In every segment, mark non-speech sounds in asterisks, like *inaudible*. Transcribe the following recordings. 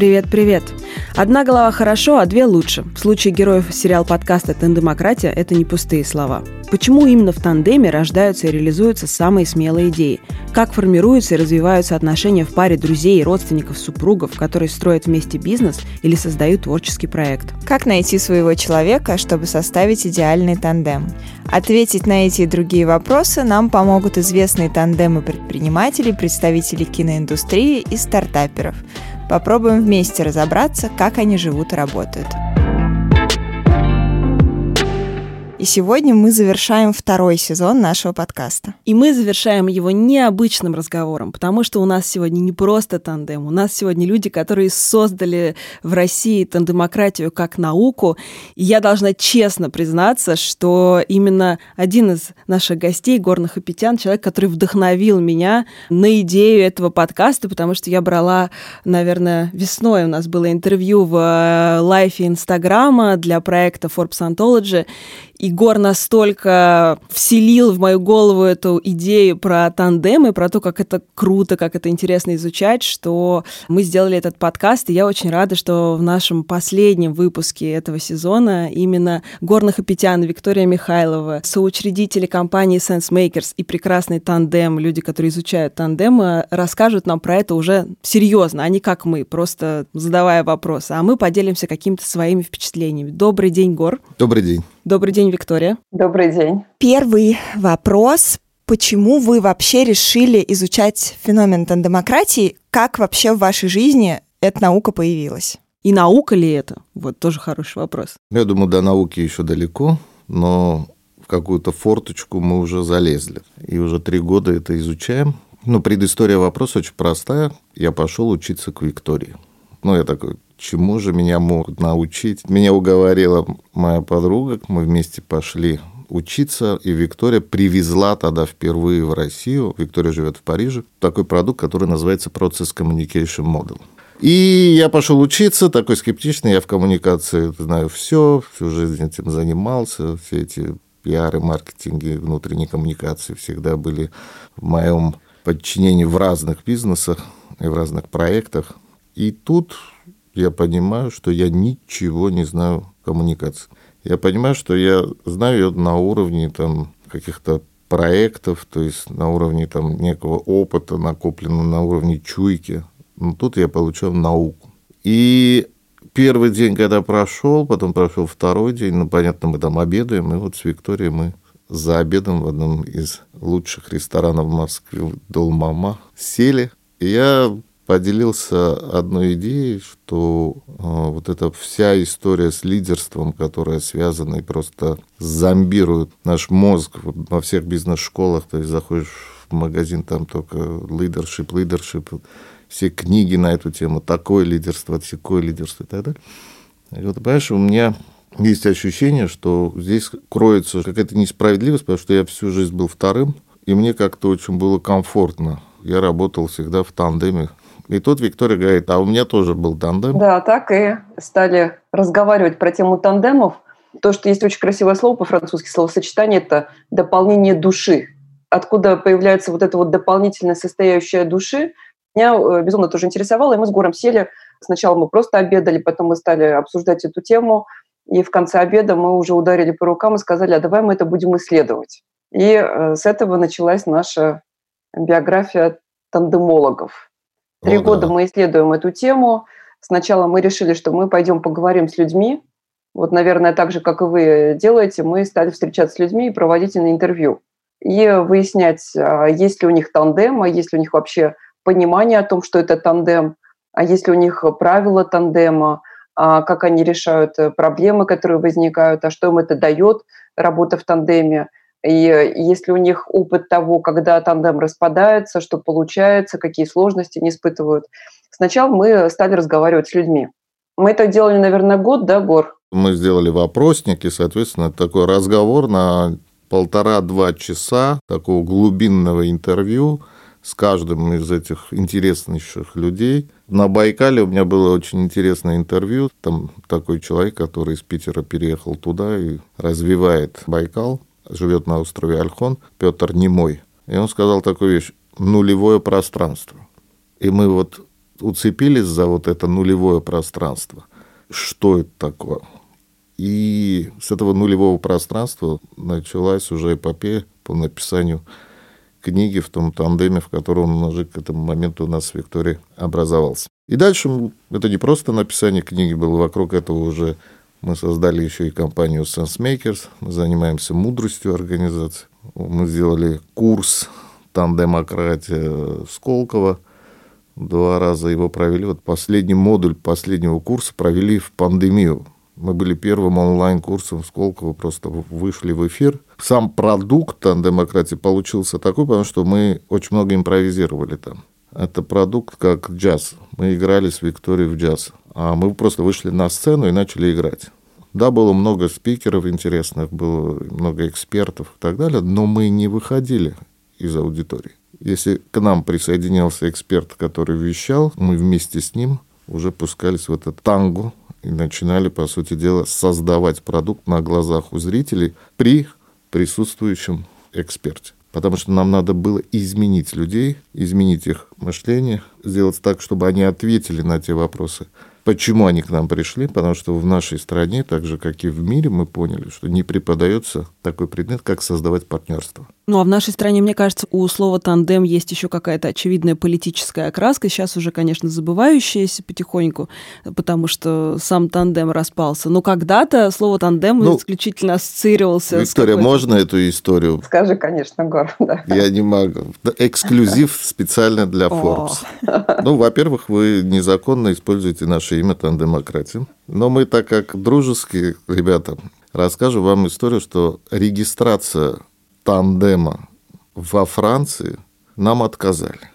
Привет-привет! Одна голова хорошо, а две лучше. В случае героев сериал-подкаста «Тандемократия» это не пустые слова. Почему именно в тандеме рождаются и реализуются самые смелые идеи? Как формируются и развиваются отношения в паре друзей, родственников, супругов, которые строят вместе бизнес или создают творческий проект? Как найти своего человека, чтобы составить идеальный тандем? Ответить на эти и другие вопросы нам помогут известные тандемы предпринимателей, представителей киноиндустрии и стартаперов. Попробуем вместе разобраться, как они живут и работают. И сегодня мы завершаем второй сезон нашего подкаста. И мы завершаем его необычным разговором, потому что у нас сегодня не просто тандем, у нас сегодня люди, которые создали в России тандемократию как науку. И я должна честно признаться, что именно один из наших гостей, Горных Апетян, человек, который вдохновил меня на идею этого подкаста, потому что я брала, наверное, весной у нас было интервью в э, лайфе Инстаграма для проекта Forbes Anthology, Егор настолько вселил в мою голову эту идею про тандемы, про то, как это круто, как это интересно изучать, что мы сделали этот подкаст, и я очень рада, что в нашем последнем выпуске этого сезона именно Горных Апетян, Виктория Михайлова, соучредители компании SenseMakers и прекрасный тандем, люди, которые изучают тандемы, расскажут нам про это уже серьезно, а не как мы, просто задавая вопросы, а мы поделимся какими-то своими впечатлениями. Добрый день, Гор. Добрый день. Добрый день, Виктория. Добрый день. Первый вопрос. Почему вы вообще решили изучать феномен тандемократии? Как вообще в вашей жизни эта наука появилась? И наука ли это? Вот тоже хороший вопрос. Я думаю, до науки еще далеко, но в какую-то форточку мы уже залезли. И уже три года это изучаем. Ну, предыстория вопроса очень простая. Я пошел учиться к Виктории. Ну, я такой, чему же меня могут научить. Меня уговорила моя подруга, мы вместе пошли учиться, и Виктория привезла тогда впервые в Россию, Виктория живет в Париже, такой продукт, который называется Process Communication Model. И я пошел учиться, такой скептичный, я в коммуникации знаю все, всю жизнь этим занимался, все эти пиары, маркетинги, внутренние коммуникации всегда были в моем подчинении в разных бизнесах и в разных проектах. И тут я понимаю, что я ничего не знаю коммуникации. Я понимаю, что я знаю ее на уровне там, каких-то проектов, то есть на уровне там, некого опыта, накопленного на уровне чуйки. Но тут я получил науку. И первый день, когда прошел, потом прошел второй день, ну, понятно, мы там обедаем, и вот с Викторией мы за обедом в одном из лучших ресторанов в Москве, Долмама, сели. И я поделился одной идеей, что э, вот эта вся история с лидерством, которая связана и просто зомбирует наш мозг во всех бизнес-школах, то есть заходишь в магазин, там только лидершип, лидершип, все книги на эту тему, такое лидерство, такое лидерство и так далее. И вот, понимаешь, у меня есть ощущение, что здесь кроется какая-то несправедливость, потому что я всю жизнь был вторым, и мне как-то очень было комфортно. Я работал всегда в тандеме и тут Виктория говорит, а у меня тоже был тандем. Да, так и стали разговаривать про тему тандемов. То, что есть очень красивое слово по-французски, словосочетание – это дополнение души. Откуда появляется вот эта вот дополнительная состоящая души, меня э, безумно тоже интересовало, и мы с Гором сели. Сначала мы просто обедали, потом мы стали обсуждать эту тему, и в конце обеда мы уже ударили по рукам и сказали, а давай мы это будем исследовать. И э, с этого началась наша биография тандемологов. Три О, года да. мы исследуем эту тему. Сначала мы решили, что мы пойдем поговорим с людьми. Вот, наверное, так же, как и вы делаете, мы стали встречаться с людьми и проводить на интервью. И выяснять, а, есть ли у них тандем, а есть ли у них вообще понимание о том, что это тандем, а есть ли у них правила тандема, а как они решают э, проблемы, которые возникают, а что им это дает, работа в тандеме – и если у них опыт того, когда тандем распадается, что получается, какие сложности они испытывают. Сначала мы стали разговаривать с людьми. Мы это делали, наверное, год, да, Гор? Мы сделали вопросники, соответственно, такой разговор на полтора-два часа такого глубинного интервью с каждым из этих интереснейших людей. На Байкале у меня было очень интересное интервью. Там такой человек, который из Питера переехал туда и развивает Байкал живет на острове Альхон, Петр Немой. И он сказал такую вещь – нулевое пространство. И мы вот уцепились за вот это нулевое пространство. Что это такое? И с этого нулевого пространства началась уже эпопея по написанию книги в том тандеме, в котором уже к этому моменту у нас с Викторией образовался. И дальше это не просто написание книги было, вокруг этого уже мы создали еще и компанию SenseMakers, мы занимаемся мудростью организации. Мы сделали курс «Тандемократия» Сколково, два раза его провели. Вот последний модуль последнего курса провели в пандемию. Мы были первым онлайн-курсом в Сколково, просто вышли в эфир. Сам продукт «Тандемократии» получился такой, потому что мы очень много импровизировали там. Это продукт как джаз. Мы играли с Викторией в джаз. А мы просто вышли на сцену и начали играть. Да, было много спикеров интересных, было много экспертов и так далее, но мы не выходили из аудитории. Если к нам присоединялся эксперт, который вещал, мы вместе с ним уже пускались в этот танго и начинали, по сути дела, создавать продукт на глазах у зрителей при присутствующем эксперте потому что нам надо было изменить людей, изменить их мышление, сделать так, чтобы они ответили на те вопросы, Почему они к нам пришли? Потому что в нашей стране, так же как и в мире, мы поняли, что не преподается такой предмет, как создавать партнерство. Ну а в нашей стране, мне кажется, у слова тандем есть еще какая-то очевидная политическая окраска, сейчас уже, конечно, забывающаяся потихоньку, потому что сам тандем распался. Но когда-то слово тандем ну, исключительно ассоциировался Виктория, с можно эту историю? Скажи, конечно, Гор. Да. Я не могу. Эксклюзив специально для Forbes. Ну, во-первых, вы незаконно используете наше имя Тандемократия. Но мы, так как дружеские ребята, расскажу вам историю, что регистрация тандема во Франции нам отказали.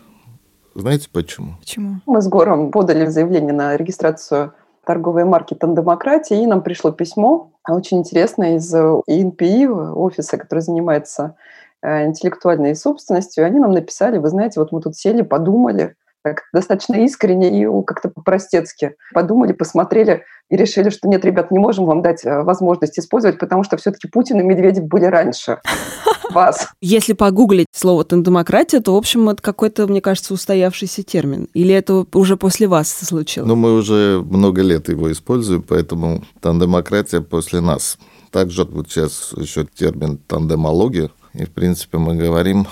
Знаете почему? Почему? Мы с Гором подали заявление на регистрацию торговой марки «Тандемократия», и нам пришло письмо, очень интересное, из ИНПИ, офиса, который занимается э, интеллектуальной собственностью. Они нам написали, вы знаете, вот мы тут сели, подумали, как достаточно искренне и как-то по-простецки подумали, посмотрели и решили, что нет, ребят, не можем вам дать э, возможность использовать, потому что все-таки Путин и Медведев были раньше *laughs* вас. Если погуглить слово «тандемократия», то, в общем, это какой-то, мне кажется, устоявшийся термин. Или это уже после вас случилось? Ну, мы уже много лет его используем, поэтому тандемократия после нас. Также вот сейчас еще термин тандемология. И, в принципе, мы говорим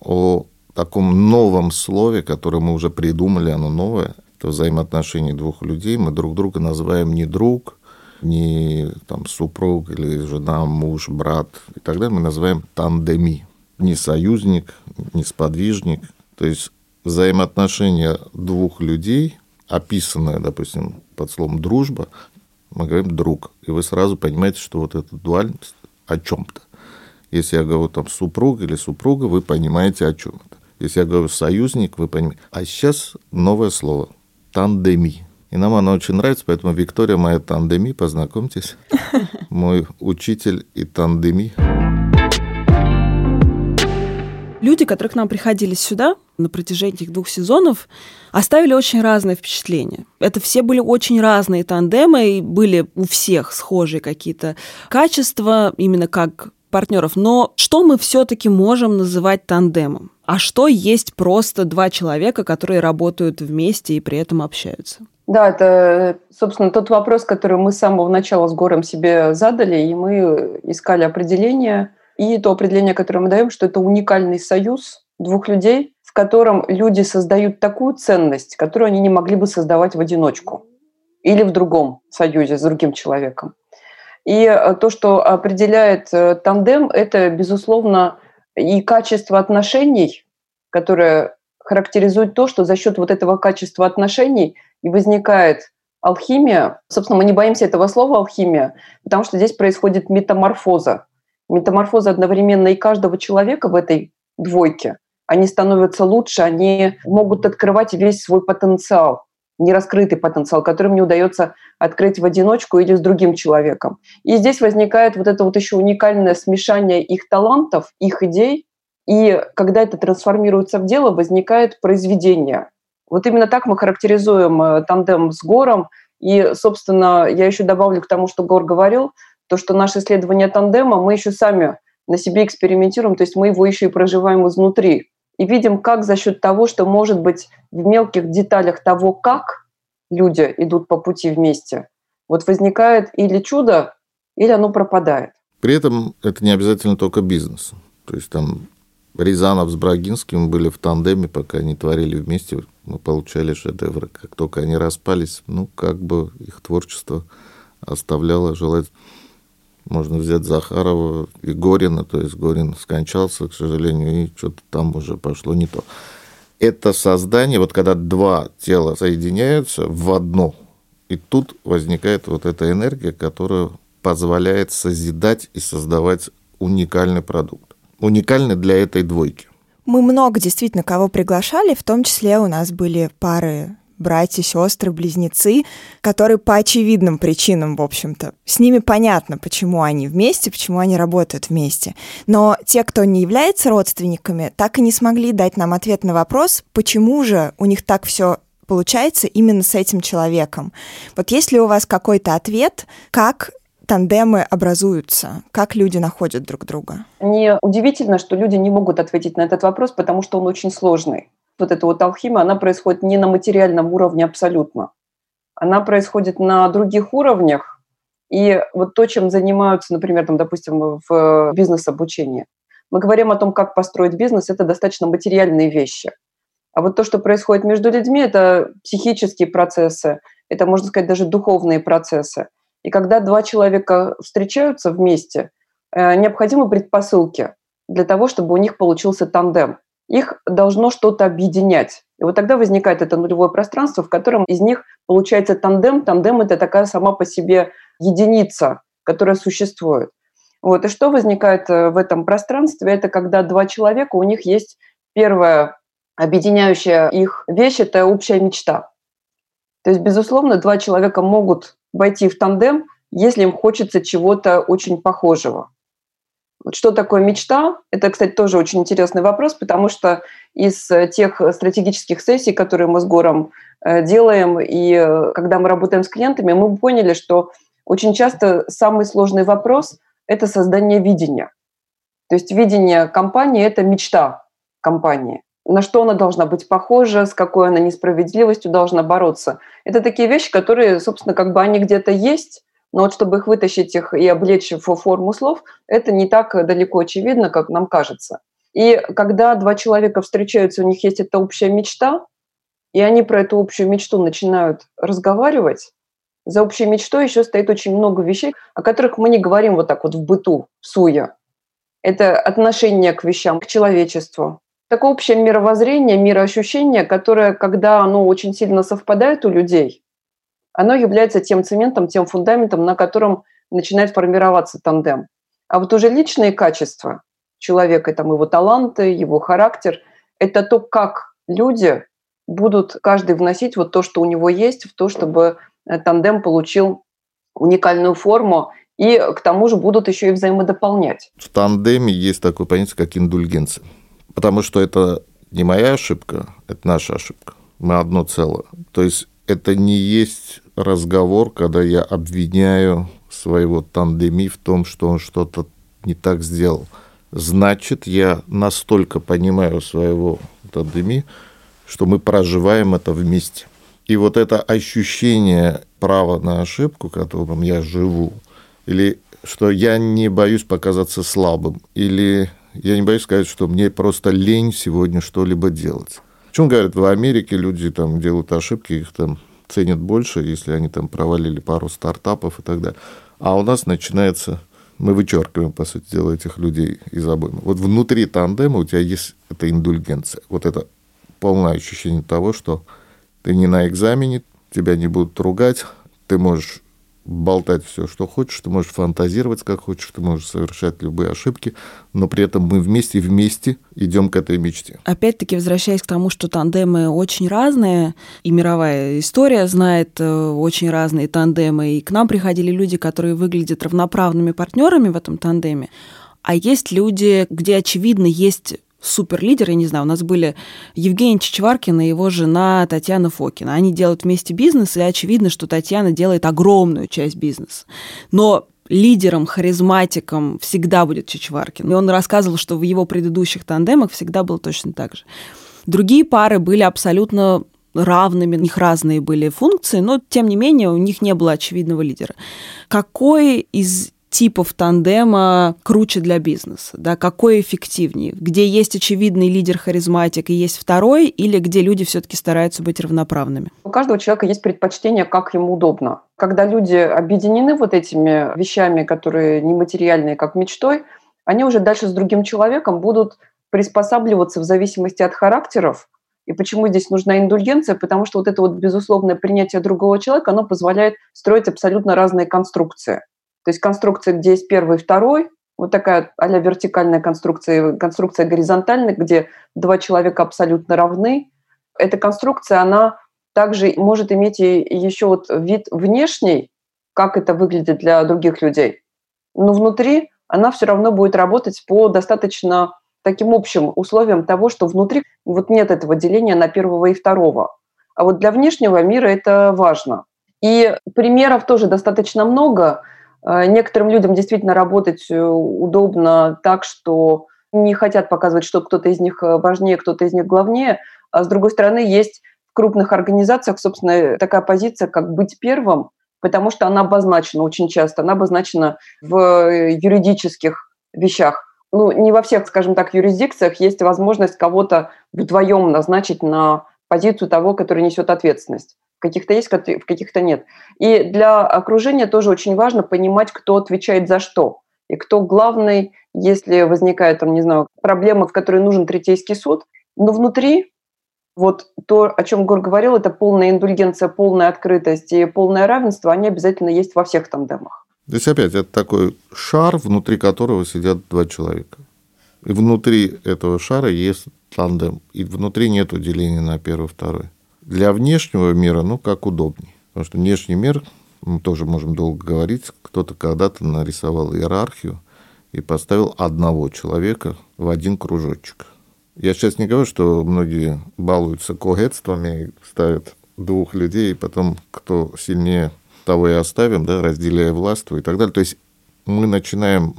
о таком новом слове, которое мы уже придумали, оно новое, это взаимоотношения двух людей. Мы друг друга называем не друг, не там, супруг или жена, муж, брат и так далее. Мы называем тандеми. Не союзник, не сподвижник. То есть взаимоотношения двух людей, описанное, допустим, под словом дружба, мы говорим друг. И вы сразу понимаете, что вот эта дуальность о чем-то. Если я говорю там супруг или супруга, вы понимаете о чем это. Если я говорю союзник, вы понимаете. А сейчас новое слово – тандеми. И нам оно очень нравится, поэтому Виктория моя тандеми, познакомьтесь. *laughs* Мой учитель и тандеми. Люди, которые к нам приходили сюда на протяжении этих двух сезонов, оставили очень разные впечатления. Это все были очень разные тандемы, и были у всех схожие какие-то качества, именно как партнеров. Но что мы все-таки можем называть тандемом? А что есть просто два человека, которые работают вместе и при этом общаются? Да, это, собственно, тот вопрос, который мы с самого начала с Гором себе задали, и мы искали определение. И то определение, которое мы даем, что это уникальный союз двух людей, в котором люди создают такую ценность, которую они не могли бы создавать в одиночку или в другом союзе с другим человеком. И э, то, что определяет э, тандем, это, безусловно, и качество отношений, которое характеризует то, что за счет вот этого качества отношений и возникает алхимия. Собственно, мы не боимся этого слова алхимия, потому что здесь происходит метаморфоза. Метаморфоза одновременно и каждого человека в этой двойке. Они становятся лучше, они могут открывать весь свой потенциал нераскрытый потенциал, который мне удается открыть в одиночку или с другим человеком. И здесь возникает вот это вот еще уникальное смешание их талантов, их идей, и когда это трансформируется в дело, возникает произведение. Вот именно так мы характеризуем э, тандем с Гором. И, собственно, я еще добавлю к тому, что Гор говорил, то, что наше исследование тандема мы еще сами на себе экспериментируем, то есть мы его еще и проживаем изнутри. и видим, как за счет того, что, может быть, в мелких деталях того, как люди идут по пути вместе, вот возникает или чудо, или оно пропадает. При этом это не обязательно только бизнес. То есть там Рязанов с Брагинским были в тандеме, пока они творили вместе, мы получали шедевры. Как только они распались, ну, как бы их творчество оставляло желать. Можно взять Захарова и Горина, то есть Горин скончался, к сожалению, и что-то там уже пошло не то. Это создание, вот когда два тела соединяются в одно, и тут возникает вот эта энергия, которая позволяет созидать и создавать уникальный продукт. Уникальный для этой двойки. Мы много действительно кого приглашали, в том числе у нас были пары братья, сестры, близнецы, которые по очевидным причинам, в общем-то, с ними понятно, почему они вместе, почему они работают вместе. Но те, кто не является родственниками, так и не смогли дать нам ответ на вопрос, почему же у них так все получается именно с этим человеком. Вот есть ли у вас какой-то ответ, как тандемы образуются? Как люди находят друг друга? Мне удивительно, что люди не могут ответить на этот вопрос, потому что он очень сложный вот эта вот алхимия, она происходит не на материальном уровне абсолютно. Она происходит на других уровнях. И вот то, чем занимаются, например, там, допустим, в бизнес-обучении. Мы говорим о том, как построить бизнес, это достаточно материальные вещи. А вот то, что происходит между людьми, это психические процессы, это, можно сказать, даже духовные процессы. И когда два человека встречаются вместе, э, необходимы предпосылки для того, чтобы у них получился тандем их должно что-то объединять. И вот тогда возникает это нулевое пространство, в котором из них получается тандем. Тандем – это такая сама по себе единица, которая существует. Вот. И что возникает э, в этом пространстве? Это когда два человека, у них есть первая объединяющая их вещь – это общая мечта. То есть, безусловно, два человека могут войти в тандем, если им хочется чего-то очень похожего. Вот что такое мечта? Это, кстати, тоже очень интересный вопрос, потому что из э, тех стратегических сессий, которые мы с Гором э, делаем, и э, когда мы работаем с клиентами, мы поняли, что очень часто самый сложный вопрос – это создание видения. То есть видение компании – это мечта компании. На что она должна быть похожа, с какой она несправедливостью должна бороться. Это такие вещи, которые, собственно, как бы они где-то есть, но вот чтобы их вытащить их и облечь в форму слов, это не так далеко очевидно, как нам кажется. И когда два человека встречаются, у них есть эта общая мечта, и они про эту общую мечту начинают разговаривать, за общей мечтой еще стоит очень много вещей, о которых мы не говорим вот так вот в быту, в суе. Это отношение к вещам, к человечеству. Такое общее мировоззрение, мироощущение, которое, когда оно очень сильно совпадает у людей, оно является тем цементом, тем фундаментом, на котором начинает формироваться тандем. А вот уже личные качества человека, там его таланты, его характер, это то, как люди будут каждый вносить вот то, что у него есть, в то, чтобы э, тандем получил уникальную форму, и к тому же будут еще и взаимодополнять. В тандеме есть такое понятие, как индульгенция. Потому что это не моя ошибка, это наша ошибка. Мы одно целое. То есть это не есть разговор, когда я обвиняю своего тандеми в том, что он что-то не так сделал. Значит, я настолько понимаю своего тандеми, что мы проживаем это вместе. И вот это ощущение права на ошибку, которым я живу, или что я не боюсь показаться слабым, или я не боюсь сказать, что мне просто лень сегодня что-либо делать. В чем говорят, в Америке люди там делают ошибки, их там ценят больше, если они там провалили пару стартапов и так далее. А у нас начинается мы вычеркиваем, по сути дела, этих людей из обоймы. Вот внутри тандема у тебя есть эта индульгенция, вот это полное ощущение того, что ты не на экзамене, тебя не будут ругать, ты можешь болтать все, что хочешь, ты можешь фантазировать, как хочешь, ты можешь совершать любые ошибки, но при этом мы вместе, вместе идем к этой мечте. Опять-таки, возвращаясь к тому, что тандемы очень разные, и мировая история знает э, очень разные тандемы, и к нам приходили люди, которые выглядят равноправными партнерами в этом тандеме, а есть люди, где, очевидно, есть суперлидеры, я не знаю, у нас были Евгений Чичваркин и его жена Татьяна Фокина. Они делают вместе бизнес, и очевидно, что Татьяна делает огромную часть бизнеса. Но лидером, харизматиком всегда будет Чичваркин. И он рассказывал, что в его предыдущих тандемах всегда было точно так же. Другие пары были абсолютно равными, у них разные были функции, но тем не менее у них не было очевидного лидера. Какой из типов тандема круче для бизнеса, да, какой эффективнее, где есть очевидный лидер-харизматик и есть второй, или где люди все-таки стараются быть равноправными? У каждого человека есть предпочтение, как ему удобно. Когда люди объединены вот этими вещами, которые нематериальные, как мечтой, они уже дальше с другим человеком будут приспосабливаться в зависимости от характеров, и почему здесь нужна индульгенция? Потому что вот это вот безусловное принятие другого человека, оно позволяет строить абсолютно разные конструкции. То есть конструкция, где есть первый и второй, вот такая а вертикальная конструкция, конструкция горизонтальная, где два человека абсолютно равны. Эта конструкция, она также может иметь и еще вот вид внешний, как это выглядит для других людей. Но внутри она все равно будет работать по достаточно таким общим условиям того, что внутри вот нет этого деления на первого и второго. А вот для внешнего мира это важно. И примеров тоже достаточно много – некоторым людям действительно работать э, удобно так, что не хотят показывать, что кто-то из них э, важнее, кто-то из них главнее. А с другой стороны, есть в крупных организациях, собственно, такая позиция, как быть первым, потому что она обозначена очень часто, она обозначена в юридических вещах. Ну, не во всех, скажем так, юрисдикциях есть возможность кого-то вдвоем назначить на позицию того, который несет ответственность каких-то есть, в каких-то нет. И для окружения тоже очень важно понимать, кто отвечает за что. И кто главный, если возникает, там, не знаю, проблема, в которой нужен третейский суд. Но внутри вот то, о чем Гор говорил, это полная индульгенция, полная открытость и полное равенство, они обязательно есть во всех тандемах. Здесь опять это такой шар, внутри которого сидят два человека. И внутри этого шара есть тандем. И внутри нет деления на первый, второй. Для внешнего мира, ну, как удобнее. Потому что внешний мир, мы тоже можем долго говорить, кто-то когда-то нарисовал иерархию и поставил одного человека в один кружочек. Я сейчас не говорю, что многие балуются когетствами, ставят двух людей, и потом кто сильнее, того и оставим, да, разделяя властву и так далее. То есть мы начинаем,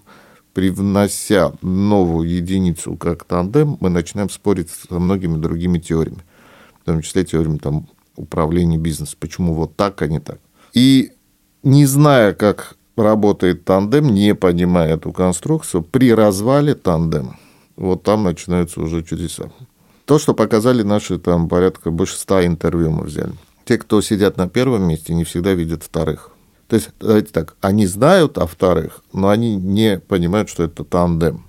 привнося новую единицу как тандем, мы начинаем спорить со многими другими теориями в том числе теориями там, управления бизнесом. Почему вот так, а не так. И не зная, как работает тандем, не понимая эту конструкцию, при развале тандема, вот там начинаются уже чудеса. То, что показали наши там порядка больше ста интервью мы взяли. Те, кто сидят на первом месте, не всегда видят вторых. То есть, давайте так, они знают о вторых, но они не понимают, что это тандем.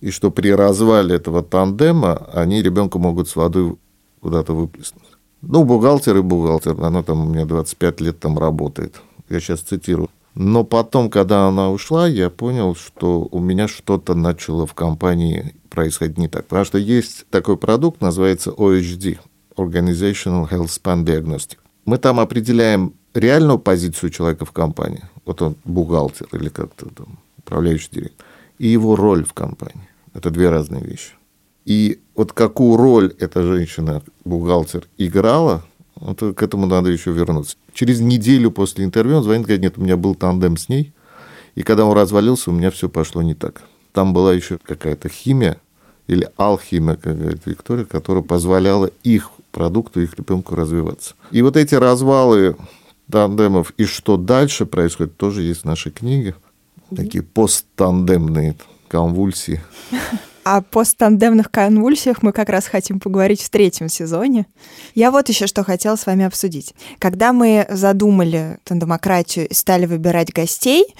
И что при развале этого тандема они ребенка могут с водой куда-то выплеснуть. Ну, бухгалтер и бухгалтер, она там у меня 25 лет там работает. Я сейчас цитирую. Но потом, когда она ушла, я понял, что у меня что-то начало в компании происходить не так. Потому что есть такой продукт, называется OHD, Organizational Health Span Diagnostic. Мы там определяем реальную позицию человека в компании. Вот он бухгалтер или как-то там управляющий директор. И его роль в компании. Это две разные вещи. И вот какую роль эта женщина, бухгалтер, играла, вот к этому надо еще вернуться. Через неделю после интервью он звонит, говорит, нет, у меня был тандем с ней, и когда он развалился, у меня все пошло не так. Там была еще какая-то химия или алхимия, как говорит Виктория, которая позволяла их продукту, их ребенку развиваться. И вот эти развалы тандемов и что дальше происходит, тоже есть в нашей книге. Такие посттандемные конвульсии. *laughs* О посттандемных конвульсиях мы как раз хотим поговорить в третьем сезоне. Я вот еще что хотела с вами обсудить. Когда мы задумали тандемократию и стали выбирать гостей,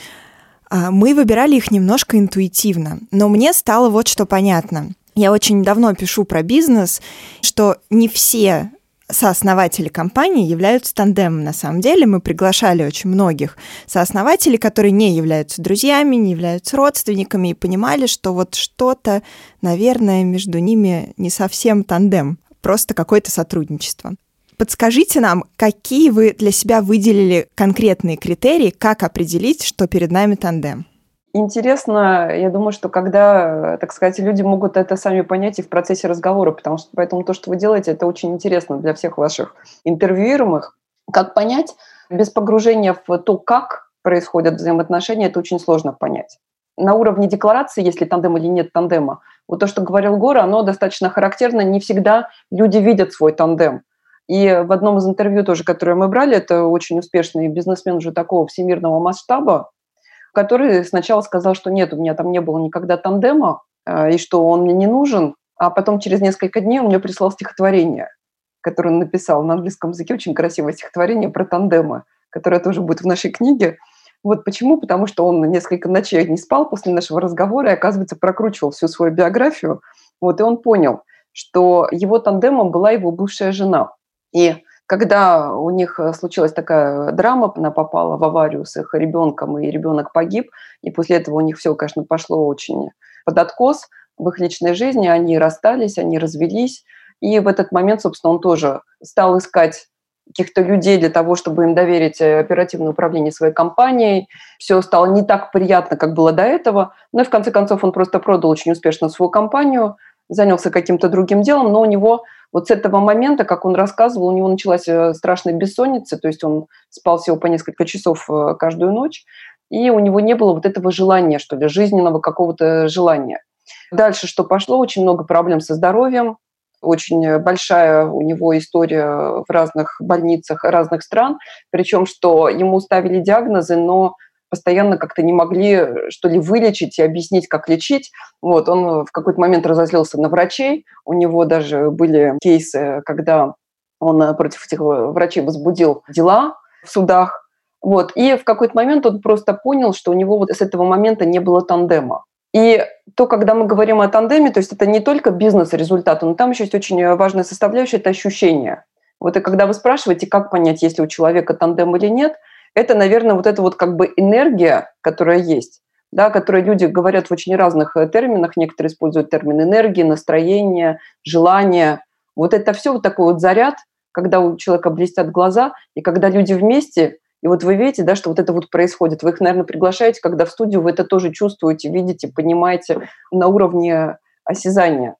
а, мы выбирали их немножко интуитивно. Но мне стало вот что понятно. Я очень давно пишу про бизнес, что не все сооснователи компании являются тандемом. На самом деле мы приглашали очень многих сооснователей, которые не являются друзьями, не являются родственниками, и понимали, что вот что-то, наверное, между ними не совсем тандем, просто какое-то сотрудничество. Подскажите нам, какие вы для себя выделили конкретные критерии, как определить, что перед нами тандем? Интересно, я думаю, что когда, так сказать, люди могут это сами понять и в процессе разговора, потому что поэтому то, что вы делаете, это очень интересно для всех ваших интервьюируемых. Как понять без погружения в то, как происходят взаимоотношения, это очень сложно понять. На уровне декларации, если тандем или нет тандема, вот то, что говорил Гора, оно достаточно характерно. Не всегда люди видят свой тандем. И в одном из интервью тоже, которое мы брали, это очень успешный бизнесмен уже такого всемирного масштаба, который сначала сказал, что нет, у меня там не было никогда тандема, э, и что он мне не нужен, а потом через несколько дней он мне прислал стихотворение, которое он написал на английском языке, очень красивое стихотворение про тандемы, которое тоже будет в нашей книге. Вот почему? Потому что он несколько ночей не спал после нашего разговора и, оказывается, прокручивал всю свою биографию. Вот, и он понял, что его тандемом была его бывшая жена. И когда у них э, случилась такая драма, она попала в аварию с их ребенком, и ребенок погиб, и после этого у них все, конечно, пошло очень под откос в их личной жизни, они расстались, они развелись, и в этот момент, собственно, он тоже стал искать каких-то людей для того, чтобы им доверить э, оперативное управление своей компанией. Все стало не так приятно, как было до этого. Но и в конце концов он просто продал очень успешно свою компанию, занялся каким-то другим делом, но у него вот с этого момента, как он рассказывал, у него началась э, страшная бессонница, то есть он спал всего по несколько часов э, каждую ночь, и у него не было вот этого желания, что ли, жизненного какого-то желания. Дальше что пошло? Очень много проблем со здоровьем, очень большая у него история в разных больницах разных стран, причем что ему ставили диагнозы, но постоянно как-то не могли, что ли, вылечить и объяснить, как лечить. Вот, он в какой-то момент разозлился на врачей. У него даже были кейсы, когда он против этих врачей возбудил дела в судах. Вот. И в какой-то момент он просто понял, что у него вот с этого момента не было тандема. И то, когда мы говорим о тандеме, то есть это не только бизнес-результат, но там еще есть очень важная составляющая – это ощущение. Вот и когда вы спрашиваете, как понять, есть ли у человека тандем или нет – это, наверное, вот эта вот как бы энергия, которая есть, да, которые люди говорят в очень разных э, терминах. Некоторые используют термин энергии, настроение, желание. Вот это все вот такой вот заряд, когда у человека блестят глаза, и когда люди вместе, и вот вы видите, да, что вот это вот происходит. Вы их, наверное, приглашаете, когда в студию вы это тоже чувствуете, видите, понимаете на уровне осязания.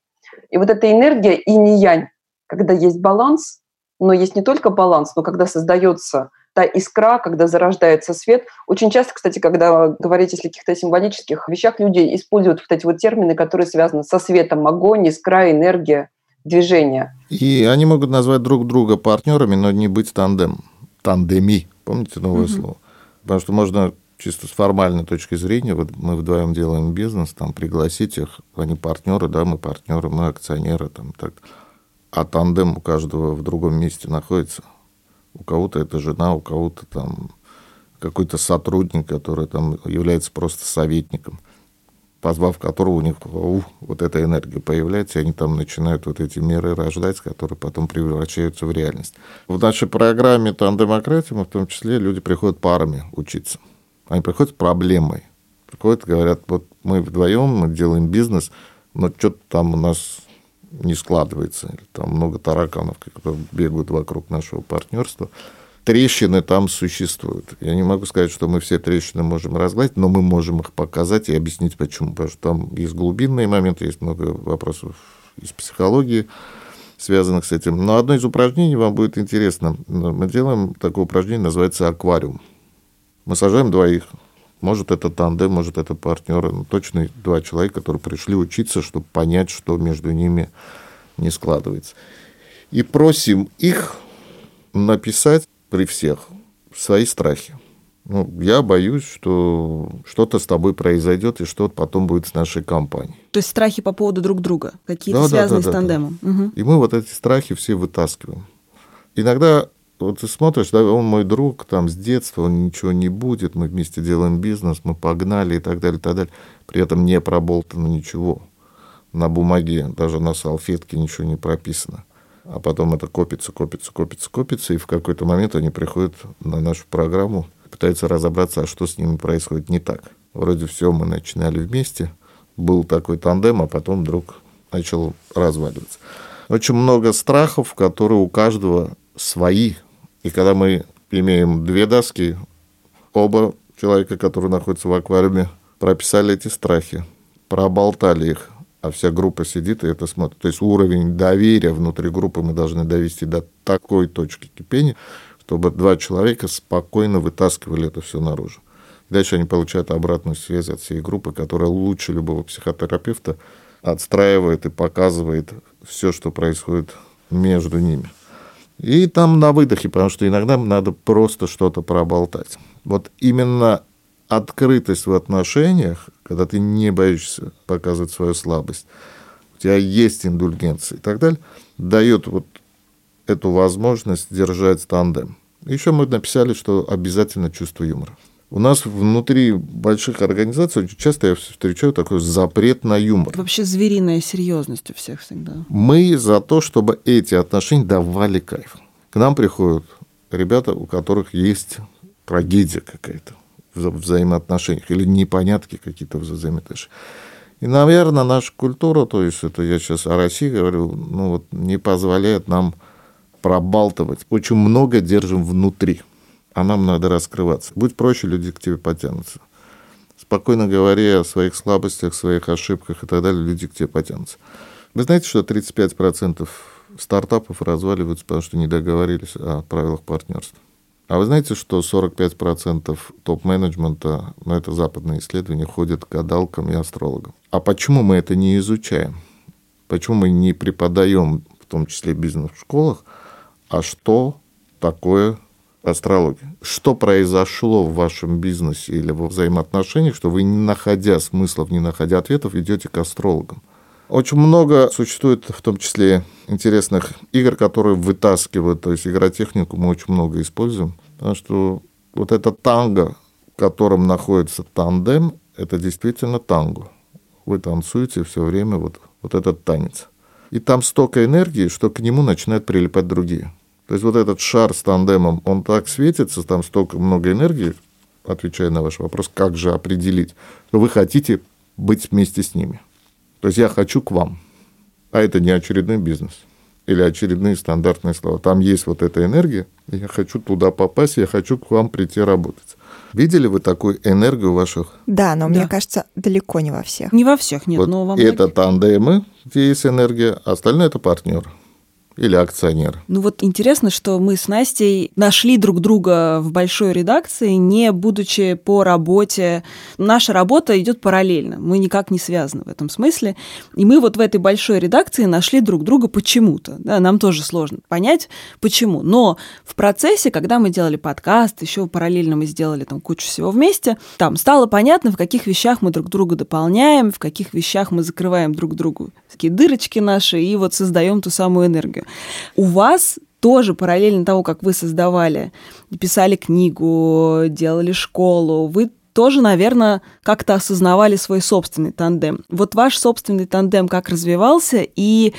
И вот эта энергия и не янь, когда есть баланс, но есть не только баланс, но когда создается та искра, когда зарождается свет. Очень часто, кстати, когда говорить о каких-то символических вещах, люди используют вот эти вот термины, которые связаны со светом, огонь, искра, энергия, движение. И они могут назвать друг друга партнерами, но не быть тандем. Тандеми. Помните новое угу. слово? Потому что можно чисто с формальной точки зрения, вот мы вдвоем делаем бизнес, там пригласить их, они партнеры, да, мы партнеры, мы акционеры, там так. А тандем у каждого в другом месте находится. У кого-то это жена, у кого-то там какой-то сотрудник, который там является просто советником, позвав которого у них ух, вот эта энергия появляется, и они там начинают вот эти меры рождать, которые потом превращаются в реальность. В нашей программе там демократия, мы в том числе люди приходят парами учиться. Они приходят с проблемой. Приходят, говорят, вот мы вдвоем, мы делаем бизнес, но что-то там у нас не складывается. Там много тараканов, которые бегают вокруг нашего партнерства. Трещины там существуют. Я не могу сказать, что мы все трещины можем разгладить, но мы можем их показать и объяснить, почему. Потому что там есть глубинные моменты, есть много вопросов из психологии, связанных с этим. Но одно из упражнений вам будет интересно. Мы делаем такое упражнение, называется аквариум. Мы сажаем двоих может, это тандем, может, это партнеры. Ну, точно два человека, которые пришли учиться, чтобы понять, что между ними не складывается. И просим их написать при всех свои страхи. Ну, я боюсь, что что-то с тобой произойдет, и что-то потом будет с нашей компанией. То есть страхи по поводу друг друга, какие-то да, связанные да, да, с тандемом. Да. Угу. И мы вот эти страхи все вытаскиваем. Иногда вот ты смотришь, да, он мой друг, там, с детства, он ничего не будет, мы вместе делаем бизнес, мы погнали и так далее, и так далее. При этом не проболтано ничего. На бумаге, даже на салфетке ничего не прописано. А потом это копится, копится, копится, копится, и в какой-то момент они приходят на нашу программу, пытаются разобраться, а что с ними происходит не так. Вроде все, мы начинали вместе, был такой тандем, а потом вдруг начал разваливаться. Очень много страхов, которые у каждого свои, и когда мы имеем две доски, оба человека, которые находятся в аквариуме, прописали эти страхи, проболтали их, а вся группа сидит и это смотрит. То есть уровень доверия внутри группы мы должны довести до такой точки кипения, чтобы два человека спокойно вытаскивали это все наружу. Дальше они получают обратную связь от всей группы, которая лучше любого психотерапевта отстраивает и показывает все, что происходит между ними. И там на выдохе, потому что иногда надо просто что-то проболтать. Вот именно открытость в отношениях, когда ты не боишься показывать свою слабость, у тебя есть индульгенция и так далее, дает вот эту возможность держать тандем. Еще мы написали, что обязательно чувство юмора. У нас внутри больших организаций очень часто я встречаю такой запрет на юмор. Вообще звериная серьезность у всех всегда. Мы за то, чтобы эти отношения давали кайф. К нам приходят ребята, у которых есть трагедия какая-то в взаимоотношениях или непонятки какие-то в взаимоотношениях. И, наверное, наша культура, то есть это я сейчас о России говорю, ну вот не позволяет нам пробалтывать. Очень много держим внутри, а нам надо раскрываться. Будь проще, люди к тебе потянутся. Спокойно говоря о своих слабостях, своих ошибках и так далее, люди к тебе потянутся. Вы знаете, что 35% стартапов разваливаются, потому что не договорились о правилах партнерства. А вы знаете, что 45% топ-менеджмента, ну это западные исследования, ходят к гадалкам и астрологам. А почему мы это не изучаем? Почему мы не преподаем, в том числе бизнес в школах, а что такое астрология? Что произошло в вашем бизнесе или во взаимоотношениях, что вы, не находя смыслов, не находя ответов, идете к астрологам? Очень много существует, в том числе, интересных игр, которые вытаскивают, то есть игротехнику мы очень много используем, потому что вот это танго, в котором находится тандем, это действительно танго. Вы танцуете все время вот, вот этот танец. И там столько энергии, что к нему начинают прилипать другие. То есть вот этот шар с тандемом, он так светится, там столько много энергии, отвечая на ваш вопрос, как же определить, что вы хотите быть вместе с ними. То есть я хочу к вам. А это не очередной бизнес или очередные стандартные слова. Там есть вот эта энергия, я хочу туда попасть, я хочу к вам прийти работать. Видели вы такую энергию ваших? Да, но да. мне кажется, далеко не во всех. Не во всех, нет, вот но во многих. Это тандемы, где есть энергия, а остальное это партнер или акционер. Ну вот интересно, что мы с Настей нашли друг друга в большой редакции, не будучи по работе. Наша работа идет параллельно, мы никак не связаны в этом смысле. И мы вот в этой большой редакции нашли друг друга почему-то. Да, нам тоже сложно понять, почему. Но в процессе, когда мы делали подкаст, еще параллельно мы сделали там кучу всего вместе, там стало понятно, в каких вещах мы друг друга дополняем, в каких вещах мы закрываем друг другу такие дырочки наши и вот создаем ту самую энергию. У вас тоже параллельно того, как вы создавали, писали книгу, делали школу, вы тоже, наверное, как-то осознавали свой собственный тандем. Вот ваш собственный тандем как развивался и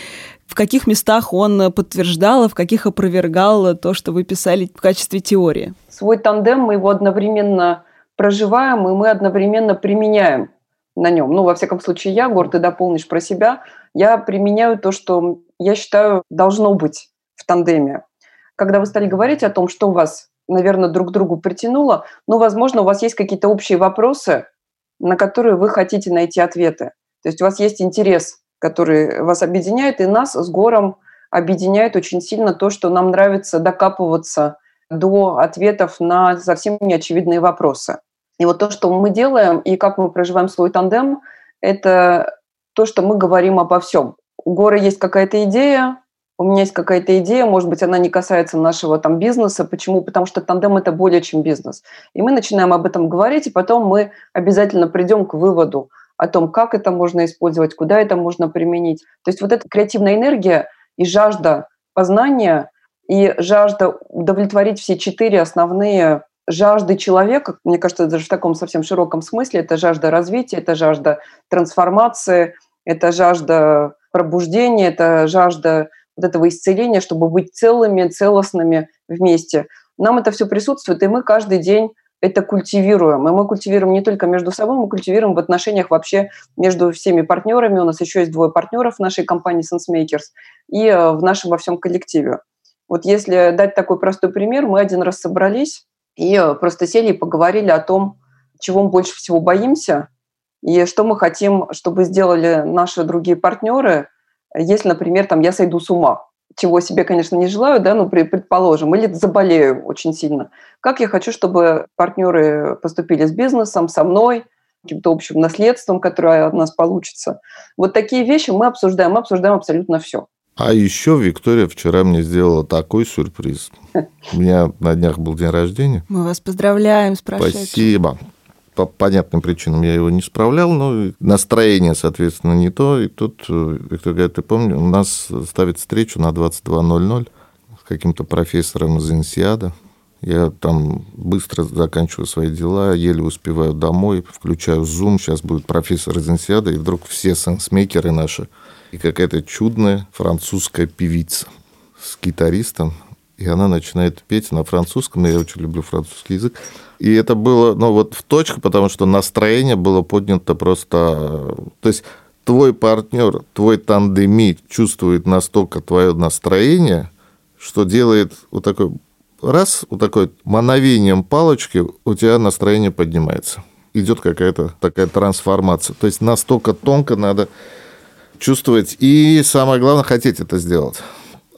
в каких местах он подтверждал, а в каких опровергал то, что вы писали в качестве теории? Свой тандем мы его одновременно проживаем, и мы одновременно применяем на нем. Ну, во всяком случае, я, Гор, ты дополнишь про себя, я применяю то, что я считаю должно быть в тандеме. Когда вы стали говорить о том, что вас, наверное, друг к другу притянуло, ну, возможно, у вас есть какие-то общие вопросы, на которые вы хотите найти ответы. То есть у вас есть интерес, который вас объединяет, и нас с Гором объединяет очень сильно то, что нам нравится докапываться до ответов на совсем неочевидные вопросы. И вот то, что мы делаем и как мы проживаем свой тандем, это то, что мы говорим обо всем. У Горы есть какая-то идея, у меня есть какая-то идея, может быть, она не касается нашего там бизнеса. Почему? Потому что тандем – это более чем бизнес. И мы начинаем об этом говорить, и потом мы обязательно придем к выводу о том, как это можно использовать, куда это можно применить. То есть вот эта креативная энергия и жажда познания, и жажда удовлетворить все четыре основные жажды человека, мне кажется, даже в таком совсем широком смысле, это жажда развития, это жажда трансформации, это жажда пробуждения, это жажда вот этого исцеления, чтобы быть целыми, целостными вместе. Нам это все присутствует, и мы каждый день это культивируем. И мы культивируем не только между собой, мы культивируем в отношениях вообще между всеми партнерами. У нас еще есть двое партнеров в нашей компании SenseMakers и э, в нашем во всем коллективе. Вот если дать такой простой пример, мы один раз собрались и просто сели и поговорили о том, чего мы больше всего боимся, и что мы хотим, чтобы сделали наши другие партнеры, если, например, там, я сойду с ума. чего себе, конечно, не желаю, да, ну, предположим, или заболею очень сильно. Как я хочу, чтобы партнеры поступили с бизнесом, со мной, каким-то общим наследством, которое от нас получится. Вот такие вещи мы обсуждаем, мы обсуждаем абсолютно все. А еще Виктория вчера мне сделала такой сюрприз. У меня на днях был день рождения. Мы вас поздравляем с прошедшим. Спасибо. По понятным причинам я его не справлял, но настроение, соответственно, не то. И тут э, Виктория говорит, ты помнишь, у нас ставит встречу на 22.00 с каким-то профессором из Инсиада. Я там быстро заканчиваю свои дела, еле успеваю домой, включаю Zoom, сейчас будет профессор из Инсиада, и вдруг все сенсмейкеры наши, и какая-то чудная французская певица с гитаристом, и она начинает петь на французском, я очень люблю французский язык. И это было, ну вот в точку, потому что настроение было поднято просто... То есть твой партнер, твой тандемит чувствует настолько твое настроение, что делает вот такой раз, вот такой мановением палочки у тебя настроение поднимается. Идет какая-то такая трансформация. То есть настолько тонко надо чувствовать и, самое главное, хотеть это сделать.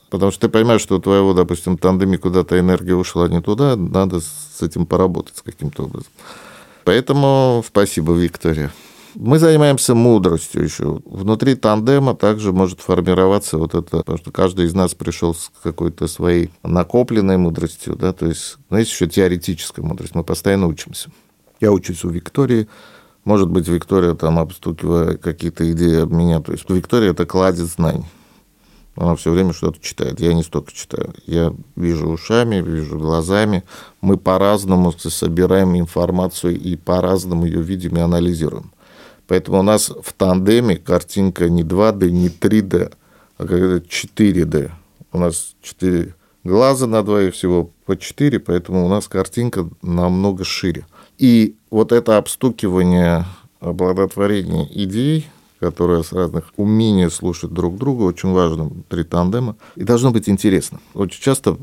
Потому что ты понимаешь, что у твоего, допустим, тандеме куда-то энергия ушла не туда, надо с этим поработать каким-то образом. Поэтому спасибо, Виктория. Мы занимаемся мудростью еще. Внутри тандема также может формироваться вот это, потому что каждый из нас пришел с какой-то своей накопленной мудростью, да, то есть, ну, есть еще теоретическая мудрость, мы постоянно учимся. Я учусь у Виктории, может быть, Виктория, там, обстукивая какие-то идеи об меня, то есть Виктория – это кладезь знаний. Она все время что-то читает. Я не столько читаю. Я вижу ушами, вижу глазами. Мы по-разному собираем информацию и по-разному ее видим и анализируем. Поэтому у нас в тандеме картинка не 2D, не 3D, а какая-то 4D. У нас 4 глаза на двоих всего по 4, поэтому у нас картинка намного шире. И вот это обстукивание, оплодотворение идей, которое с разных умений слушать друг друга, очень важно при тандема. И должно быть интересно. Очень часто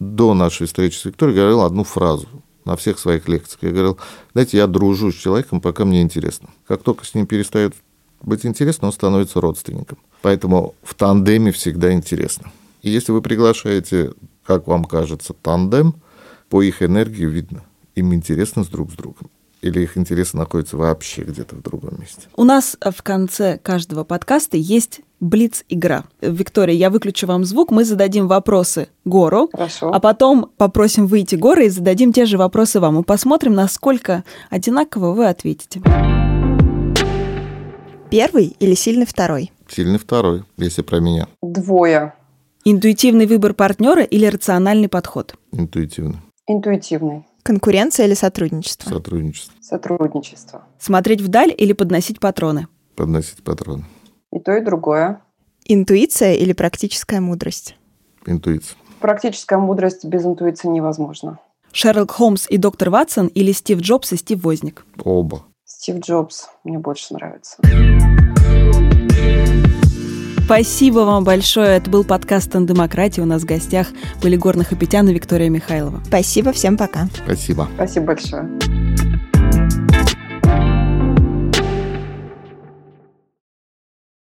до нашей встречи с Викторией говорил одну фразу на всех своих лекциях. Я говорил, знаете, я дружу с человеком, пока мне интересно. Как только с ним перестает быть интересно, он становится родственником. Поэтому в тандеме всегда интересно. И если вы приглашаете, как вам кажется, тандем, по их энергии видно, им интересно с друг с другом или их интересы находятся вообще где-то в другом месте? У нас в конце каждого подкаста есть Блиц-игра. Виктория, я выключу вам звук, мы зададим вопросы Гору, Хорошо. а потом попросим выйти Горы и зададим те же вопросы вам. И посмотрим, насколько одинаково вы ответите. Первый или сильный второй? Сильный второй, если про меня. Двое. Интуитивный выбор партнера или рациональный подход? Интуитивно. Интуитивный. Конкуренция или сотрудничество? Сотрудничество. Сотрудничество. Смотреть вдаль или подносить патроны? Подносить патроны. И то, и другое. Интуиция или практическая мудрость? Интуиция. Практическая мудрость без интуиции невозможна. Шерлок Холмс и доктор Ватсон или Стив Джобс и Стив Возник? Оба. Стив Джобс мне больше нравится. Спасибо вам большое. Это был подкаст «Тандемократия». У нас в гостях были Горных Апетян и Виктория Михайлова. Спасибо, всем пока. Спасибо. Спасибо большое.